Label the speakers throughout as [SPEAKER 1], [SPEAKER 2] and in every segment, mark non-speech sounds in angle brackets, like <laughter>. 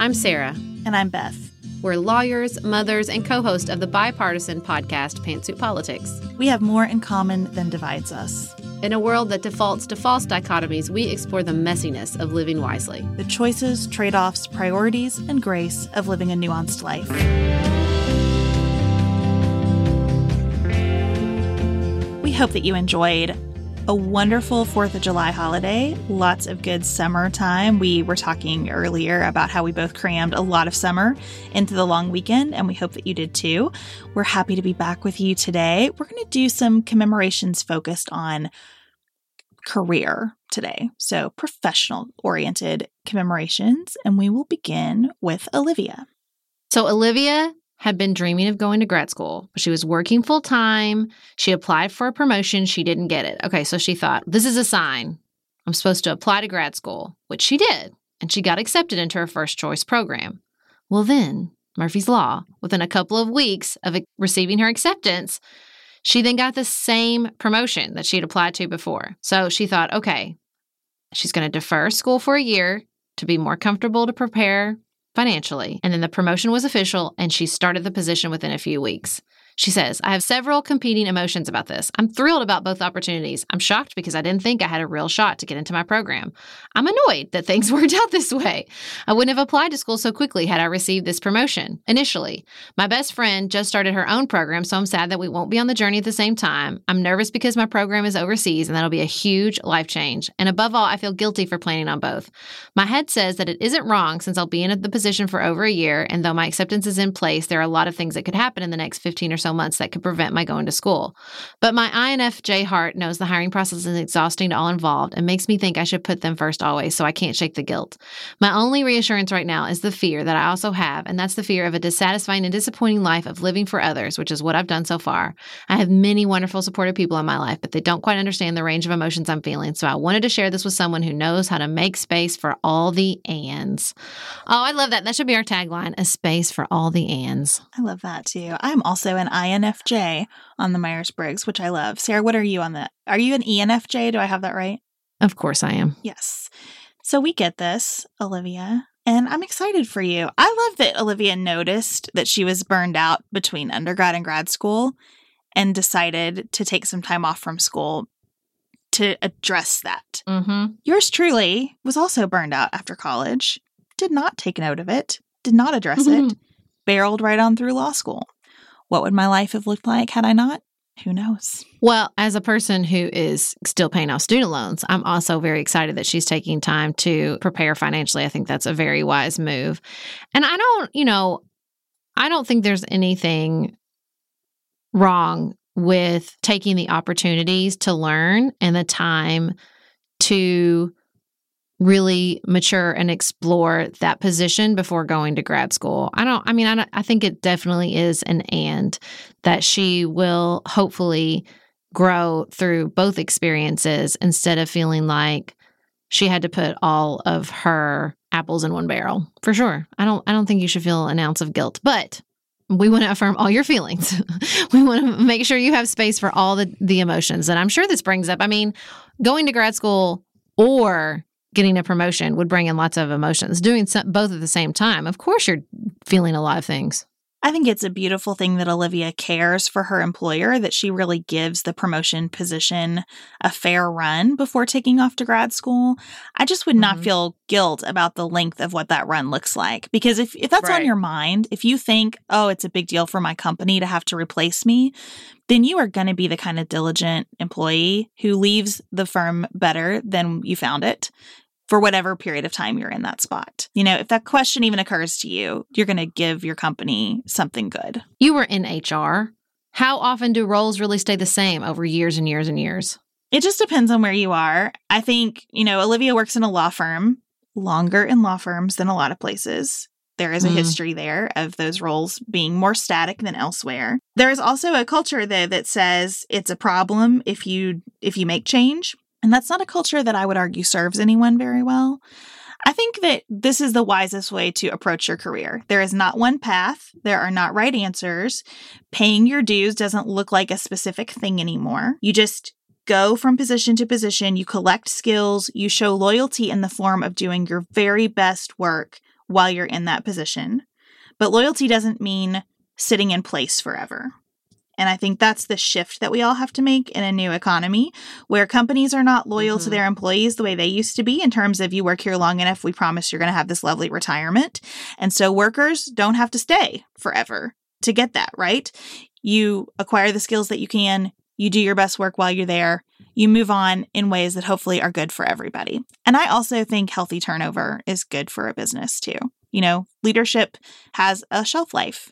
[SPEAKER 1] I'm Sarah.
[SPEAKER 2] And I'm Beth.
[SPEAKER 1] We're lawyers, mothers, and co host of the bipartisan podcast Pantsuit Politics.
[SPEAKER 2] We have more in common than divides us.
[SPEAKER 1] In a world that defaults to false dichotomies, we explore the messiness of living wisely,
[SPEAKER 2] the choices, trade offs, priorities, and grace of living a nuanced life. We hope that you enjoyed a wonderful 4th of July holiday. Lots of good summer time. We were talking earlier about how we both crammed a lot of summer into the long weekend, and we hope that you did too. We're happy to be back with you today. We're going to do some commemorations focused on career today. So, professional oriented commemorations. And we will begin with Olivia.
[SPEAKER 1] So, Olivia had been dreaming of going to grad school, but she was working full time. She applied for a promotion. She didn't get it. Okay, so she thought, this is a sign. I'm supposed to apply to grad school, which she did. And she got accepted into her first choice program. Well, then, Murphy's Law, within a couple of weeks of receiving her acceptance, she then got the same promotion that she had applied to before. So she thought, okay, she's going to defer school for a year to be more comfortable to prepare financially. And then the promotion was official and she started the position within a few weeks. She says, I have several competing emotions about this. I'm thrilled about both opportunities. I'm shocked because I didn't think I had a real shot to get into my program. I'm annoyed that things <laughs> worked out this way. I wouldn't have applied to school so quickly had I received this promotion initially. My best friend just started her own program, so I'm sad that we won't be on the journey at the same time. I'm nervous because my program is overseas and that'll be a huge life change. And above all, I feel guilty for planning on both. My head says that it isn't wrong since I'll be in the position for over a year, and though my acceptance is in place, there are a lot of things that could happen in the next 15 or so months that could prevent my going to school. But my INFJ heart knows the hiring process is exhausting to all involved and makes me think I should put them first always, so I can't shake the guilt. My only reassurance right now is the fear that I also have, and that's the fear of a dissatisfying and disappointing life of living for others, which is what I've done so far. I have many wonderful, supportive people in my life, but they don't quite understand the range of emotions I'm feeling, so I wanted to share this with someone who knows how to make space for all the ands. Oh, I love that. That should be our tagline a space for all the ands.
[SPEAKER 2] I love that too. I'm also an INFJ on the Myers Briggs, which I love. Sarah, what are you on that? Are you an ENFJ? Do I have that right?
[SPEAKER 1] Of course I am.
[SPEAKER 2] Yes. So we get this, Olivia, and I'm excited for you. I love that Olivia noticed that she was burned out between undergrad and grad school and decided to take some time off from school to address that.
[SPEAKER 1] Mm-hmm.
[SPEAKER 2] Yours truly was also burned out after college, did not take note of it, did not address mm-hmm. it, <laughs> barreled right on through law school. What would my life have looked like had I not? Who knows?
[SPEAKER 1] Well, as a person who is still paying off student loans, I'm also very excited that she's taking time to prepare financially. I think that's a very wise move. And I don't, you know, I don't think there's anything wrong with taking the opportunities to learn and the time to really mature and explore that position before going to grad school. I don't, I mean, I, I think it definitely is an and that she will hopefully grow through both experiences instead of feeling like she had to put all of her apples in one barrel. For sure. I don't I don't think you should feel an ounce of guilt. But we want to affirm all your feelings. <laughs> we want to make sure you have space for all the the emotions. And I'm sure this brings up, I mean, going to grad school or getting a promotion would bring in lots of emotions. Doing some, both at the same time, of course, you're feeling a lot of things.
[SPEAKER 2] I think it's a beautiful thing that Olivia cares for her employer, that she really gives the promotion position a fair run before taking off to grad school. I just would not mm-hmm. feel guilt about the length of what that run looks like. Because if, if that's right. on your mind, if you think, oh, it's a big deal for my company to have to replace me, then you are going to be the kind of diligent employee who leaves the firm better than you found it for whatever period of time you're in that spot. You know, if that question even occurs to you, you're going to give your company something good.
[SPEAKER 1] You were in HR. How often do roles really stay the same over years and years and years?
[SPEAKER 2] It just depends on where you are. I think, you know, Olivia works in a law firm, longer in law firms than a lot of places. There is a
[SPEAKER 1] Mm.
[SPEAKER 2] history there of those roles being more static than elsewhere. There is also a culture though that says it's a problem if you if you make change. And that's not a culture that I would argue serves anyone very well. I think that this is the wisest way to approach your career. There is not one path, there are not right answers. Paying your dues doesn't look like a specific thing anymore. You just go from position to position, you collect skills, you show loyalty in the form of doing your very best work while you're in that position. But loyalty doesn't mean sitting in place forever. And I think that's the shift that we all have to make in a new economy where companies are not loyal to
[SPEAKER 1] Mhm.
[SPEAKER 2] their employees the way they used to be in terms of you work here long enough, we promise you're going to have this lovely retirement. And so workers don't have to stay forever to get that, right? You acquire the skills that you can, you do your best work while you're there, you move on in ways that hopefully are good for everybody. And I also think healthy turnover is good for a business too. You know, leadership has a shelf life.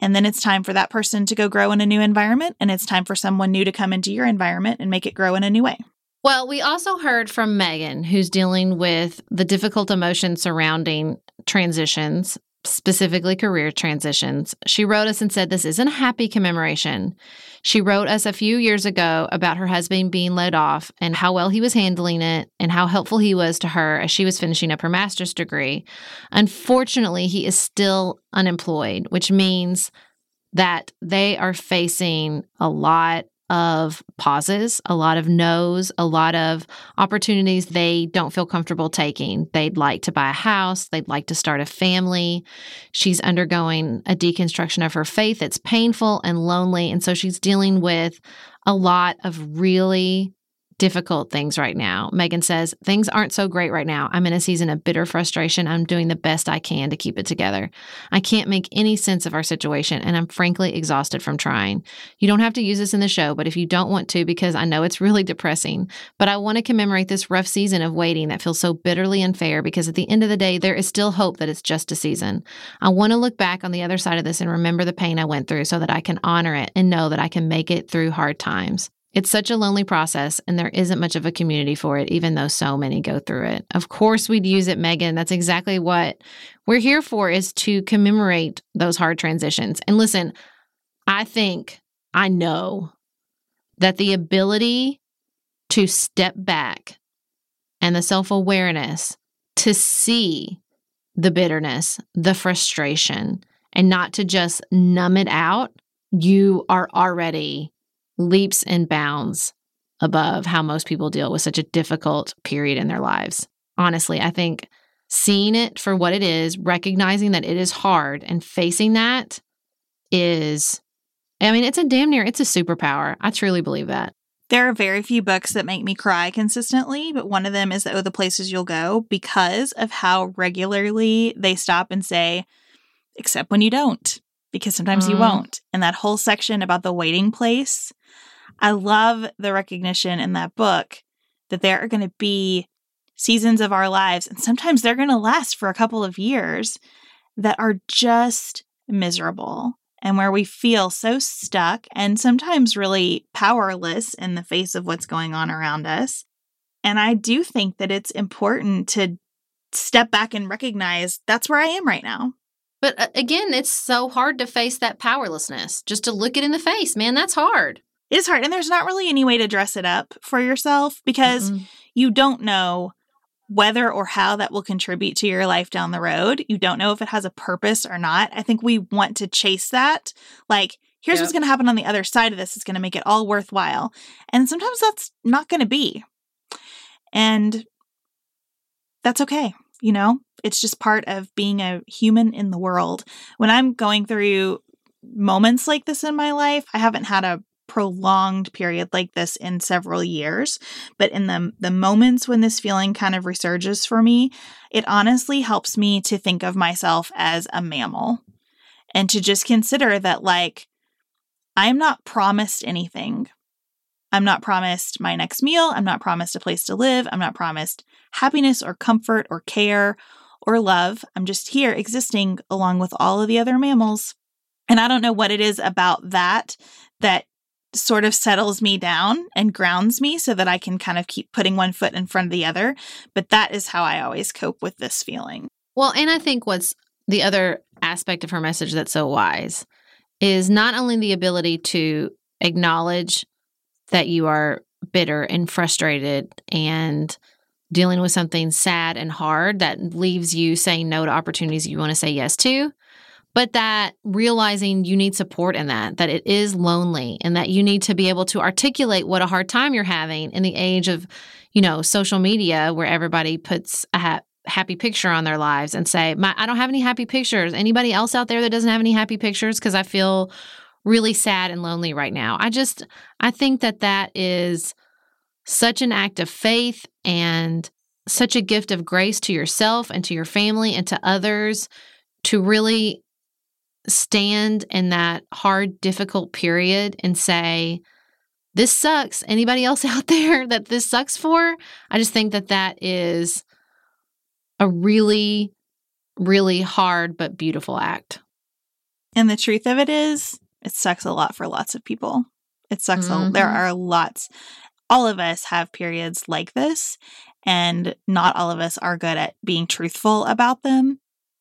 [SPEAKER 2] And then it's time for that person to go grow in a new environment. And it's time for someone new to come into your environment and make it grow in a new way.
[SPEAKER 1] Well, we also heard from Megan, who's dealing with the difficult emotions surrounding transitions, specifically career transitions. She wrote us and said this isn't a happy commemoration. She wrote us a few years ago about her husband being laid off and how well he was handling it and how helpful he was to her as she was finishing up her master's degree. Unfortunately, he is still unemployed, which means that they are facing a lot of pauses, a lot of no's, a lot of opportunities they don't feel comfortable taking. They'd like to buy a house, they'd like to start a family. She's undergoing a deconstruction of her faith. It's painful and lonely. And so she's dealing with a lot of really difficult things right now. Megan says, Things aren't so great right now. I'm in a season of bitter frustration. I'm doing the best I can to keep it together. I can't make any sense of our situation, and I'm frankly exhausted from trying. You don't have to use this in the show, but if you don't want to, because I know it's really depressing, but I want to commemorate this rough season of waiting that feels so bitterly unfair because at the end of the day, there is still hope that it's just a season. I want to look back on the other side of this and remember the pain I went through so that I can honor it and know that I can make it through hard times. It's such a lonely process, and there isn't much of a community for it, even though so many go through it. Of course, we'd use it, Megan. That's exactly what we're here for, is to commemorate those hard transitions. And listen, I think, I know that the ability to step back and the self awareness to see the bitterness, the frustration, and not to just numb it out, you are already leaps and bounds above how most people deal with such a difficult period in their lives. Honestly, I think seeing it for what it is, recognizing that it is hard and facing that is I mean, it's a damn near it's a superpower. I truly believe that.
[SPEAKER 2] There are very few books that make me cry consistently, but one of them is Oh, the Places You'll Go because of how regularly they stop and say, except when you don't, because sometimes you
[SPEAKER 1] Mm.
[SPEAKER 2] won't. And that whole section about the waiting place, I love the recognition in that book that there are going to be seasons of our lives, and sometimes they're going to last for a couple of years that are just miserable and where we feel so stuck and sometimes really powerless in the face of what's going on around us. And I do think that it's important to step back and recognize that's where I am right now.
[SPEAKER 1] But uh, again, it's so hard to face that powerlessness. Just to look it in the face, man, that's hard.
[SPEAKER 2] It is hard. And there's not really any way to dress it up for yourself because
[SPEAKER 1] Mm-mm.
[SPEAKER 2] you don't know whether or how that will contribute to your life down the road. You don't know if it has a purpose or not. I think we want to chase that. Like, here's
[SPEAKER 1] Yep.
[SPEAKER 2] what's going to happen on the other side of this. It's going to make it all worthwhile. And sometimes that's not going to be. And that's okay. You know, it's just part of being a human in the world. When I'm going through moments like this in my life, I haven't had a prolonged period like this in several years but in the the moments when this feeling kind of resurges for me it honestly helps me to think of myself as a mammal and to just consider that like i'm not promised anything. I'm not promised my next meal. I'm not promised a place to live. I'm not promised happiness or comfort or care or love. I'm just here existing along with all of the other mammals. And i don't know what it is about that that sort of settles me down and grounds me so that I can kind of keep putting one foot in front of the other. But that is how I always cope with this feeling.
[SPEAKER 1] Well, and I think what's the other aspect of her message that's so wise is not only the ability to acknowledge that you are bitter and frustrated and dealing with something sad and hard that leaves you saying no to opportunities you want to say yes to, but that realizing you need support in that, that it is lonely and that you need to be able to articulate what a hard time you're having in the age of, you know, social media where everybody puts a ha- happy picture on their lives and say, I don't have any happy pictures. Anybody else out there that doesn't have any happy pictures? Because I feel really sad and lonely right now. I just, I think that that is such an act of faith and such a gift of grace to yourself and to your family and to others to really stand in that hard, difficult period and say, this sucks. Anybody else <laughs> out there that this sucks for? I just think that that is a really, really hard but beautiful act.
[SPEAKER 2] And the truth of it is, it sucks a lot for lots of people. It sucks. Mm-hmm. A, there are lots. All of us have periods like this, and not all of us are good at being truthful about them.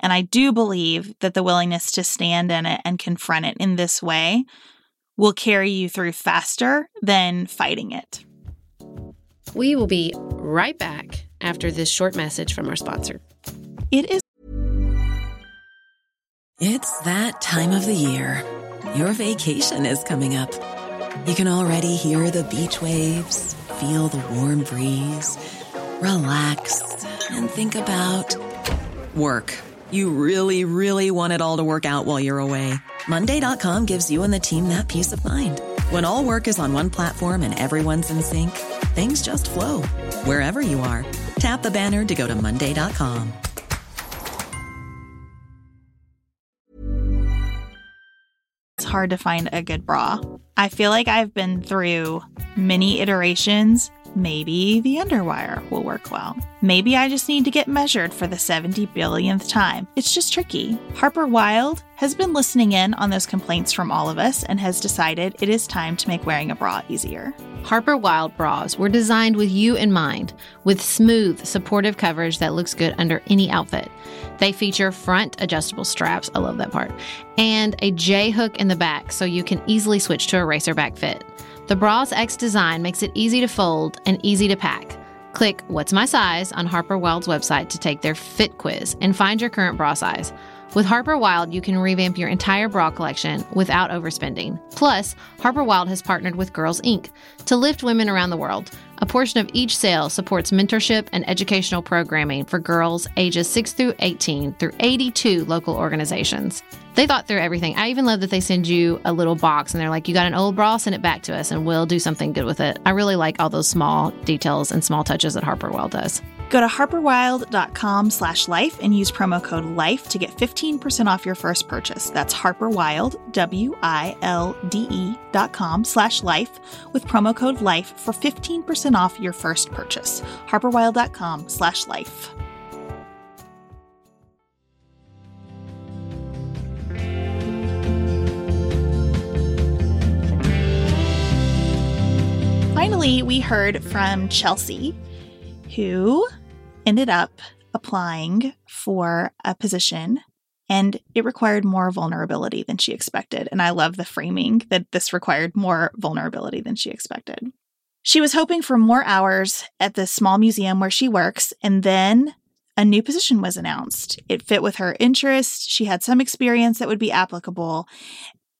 [SPEAKER 2] And I do believe that the willingness to stand in it and confront it in this way will carry you through faster than fighting it.
[SPEAKER 3] We will be right back after this short message from our sponsor.
[SPEAKER 2] It is.
[SPEAKER 4] It's that time of the year. Your vacation is coming up. You can already hear the beach waves, feel the warm breeze, relax, and think about work. You really, really want it all to work out while you're away. Monday.com gives you and the team that peace of mind. When all work is on one platform and everyone's in sync, things just flow wherever you are. Tap the banner to go to Monday.com.
[SPEAKER 2] It's hard to find a good bra. I feel like I've been through many iterations Maybe the underwire will work well. Maybe I just need to get measured for the 70 billionth time. It's just tricky. Harper Wilde has been listening in on those complaints from all of us and has decided it is time to make wearing a bra easier.
[SPEAKER 1] Harper Wilde bras were designed with you in mind, with smooth, supportive coverage that looks good under any outfit. They feature front adjustable straps, I love that part, and a J hook in the back so you can easily switch to a racer back fit. The Bras X design makes it easy to fold and easy to pack. Click What's My Size on Harper Wilde's website to take their fit quiz and find your current bra size. With Harper Wilde, you can revamp your entire bra collection without overspending. Plus, Harper Wilde has partnered with Girls Inc. to lift women around the world. A portion of each sale supports mentorship and educational programming for girls ages 6 through 18 through 82 local organizations. They thought through everything. I even love that they send you a little box and they're like, you got an old bra, send it back to us and we'll do something good with it. I really like all those small details and small touches that Harper Wilde does.
[SPEAKER 2] Go to harperwilde.com slash life and use promo code LIFE to get 15% off your first purchase. That's harperwilde, W-I-L-D-E dot com slash life with promo code LIFE for 15% off your first purchase. harperwilde.com slash life. Finally, we heard from Chelsea, who ended up applying for a position and it required more vulnerability than she expected. And I love the framing that this required more vulnerability than she expected. She was hoping for more hours at the small museum where she works, and then a new position was announced. It fit with her interests. She had some experience that would be applicable.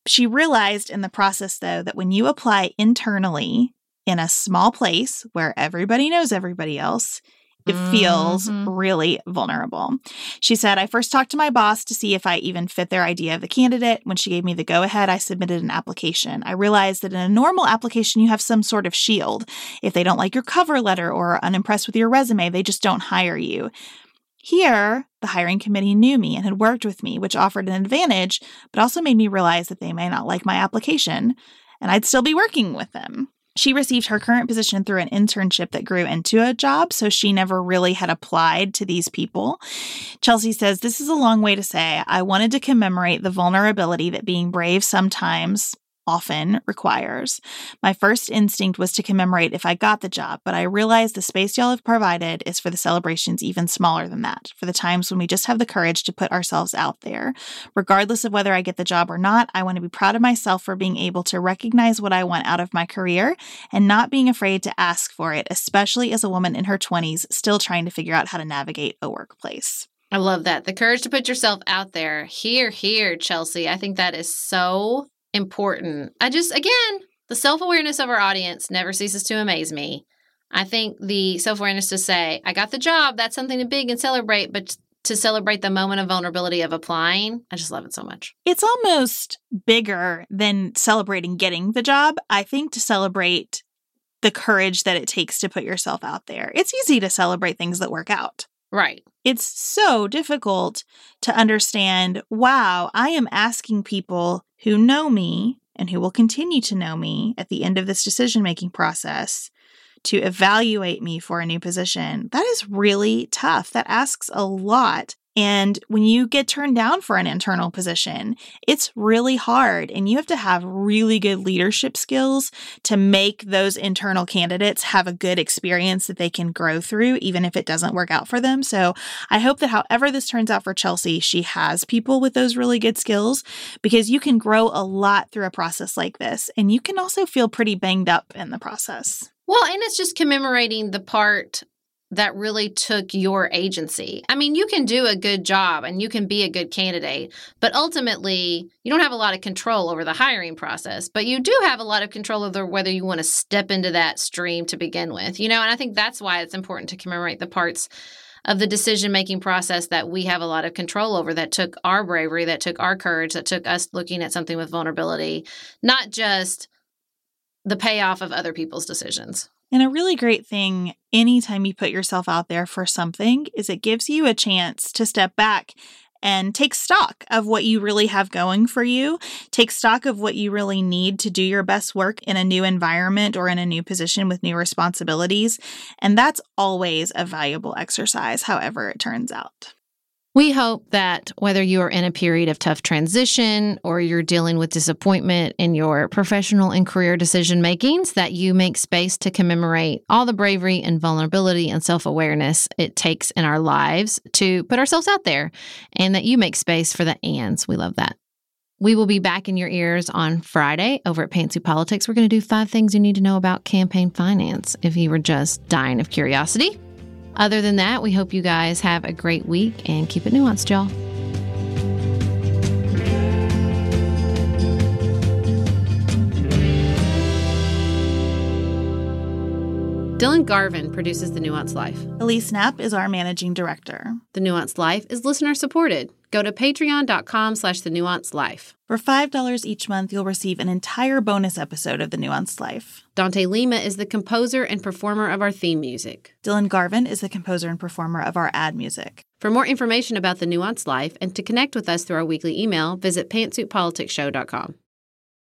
[SPEAKER 2] She realized in the process, though, that when you apply internally in a small place where everybody knows everybody else, it mm-hmm. feels really vulnerable. She said, I first talked to my boss to see if I even fit their idea of the candidate. When she gave me the go ahead, I submitted an application. I realized that in a normal application, you have some sort of shield. If they don't like your cover letter or are unimpressed with your resume, they just don't hire you. Here, the hiring committee knew me and had worked with me, which offered an advantage, but also made me realize that they may not like my application and I'd still be working with them. She received her current position through an internship that grew into a job, so she never really had applied to these people. Chelsea says, This is a long way to say I wanted to commemorate the vulnerability that being brave sometimes often requires. My first instinct was to commemorate if I got the job, but I realized the space y'all have provided is for the celebrations even smaller than that, for the times when we just have the courage to put ourselves out there. Regardless of whether I get the job or not, I want to be proud of myself for being able to recognize what I want out of my career and not being afraid to ask for it, especially as a woman in her 20s still trying to figure out how to navigate a workplace.
[SPEAKER 1] I love that. The courage to put yourself out there. Hear, hear, Chelsea. I think that is so important. I just, again, the self awareness of our audience never ceases to amaze me. I think the self awareness to say, I got the job, that's something to big and celebrate, but to celebrate the moment of vulnerability of applying, I just love it so much.
[SPEAKER 2] It's almost bigger than celebrating getting the job. I think to celebrate the courage that it takes to put yourself out there. It's easy to celebrate things that work out.
[SPEAKER 1] Right.
[SPEAKER 2] It's so difficult to understand wow, I am asking people who know me and who will continue to know me at the end of this decision making process to evaluate me for a new position. That is really tough. That asks a lot and when you get turned down for an internal position, it's really hard. And you have to have really good leadership skills to make those internal candidates have a good experience that they can grow through, even if it doesn't work out for them. So I hope that however this turns out for Chelsea, she has people with those really good skills because you can grow a lot through a process like this. And you can also feel pretty banged up in the process.
[SPEAKER 1] Well, and it's just commemorating the part that really took your agency. I mean, you can do a good job and you can be a good candidate, but ultimately, you don't have a lot of control over the hiring process, but you do have a lot of control over whether you want to step into that stream to begin with. You know, and I think that's why it's important to commemorate the parts of the decision making process that we have a lot of control over that took our bravery, that took our courage, that took us looking at something with vulnerability, not just the payoff of other people's decisions.
[SPEAKER 2] And a really great thing anytime you put yourself out there for something is it gives you a chance to step back and take stock of what you really have going for you. Take stock of what you really need to do your best work in a new environment or in a new position with new responsibilities. And that's always a valuable exercise, however, it turns out.
[SPEAKER 1] We hope that whether you are in a period of tough transition or you're dealing with disappointment in your professional and career decision makings, that you make space to commemorate all the bravery and vulnerability and self awareness it takes in our lives to put ourselves out there, and that you make space for the ands. We love that. We will be back in your ears on Friday over at Pantsuit Politics. We're going to do five things you need to know about campaign finance if you were just dying of curiosity. Other than that, we hope you guys have a great week and keep it nuanced, y'all. Dylan Garvin produces The Nuanced Life.
[SPEAKER 2] Elise Knapp is our managing director.
[SPEAKER 1] The Nuanced Life is listener supported. Go to patreon.com slash the nuanced life.
[SPEAKER 2] For $5 each month, you'll receive an entire bonus episode of The Nuanced Life.
[SPEAKER 1] Dante Lima is the composer and performer of our theme music.
[SPEAKER 2] Dylan Garvin is the composer and performer of our ad music.
[SPEAKER 1] For more information about The Nuanced Life and to connect with us through our weekly email, visit pantsuitpoliticsshow.com.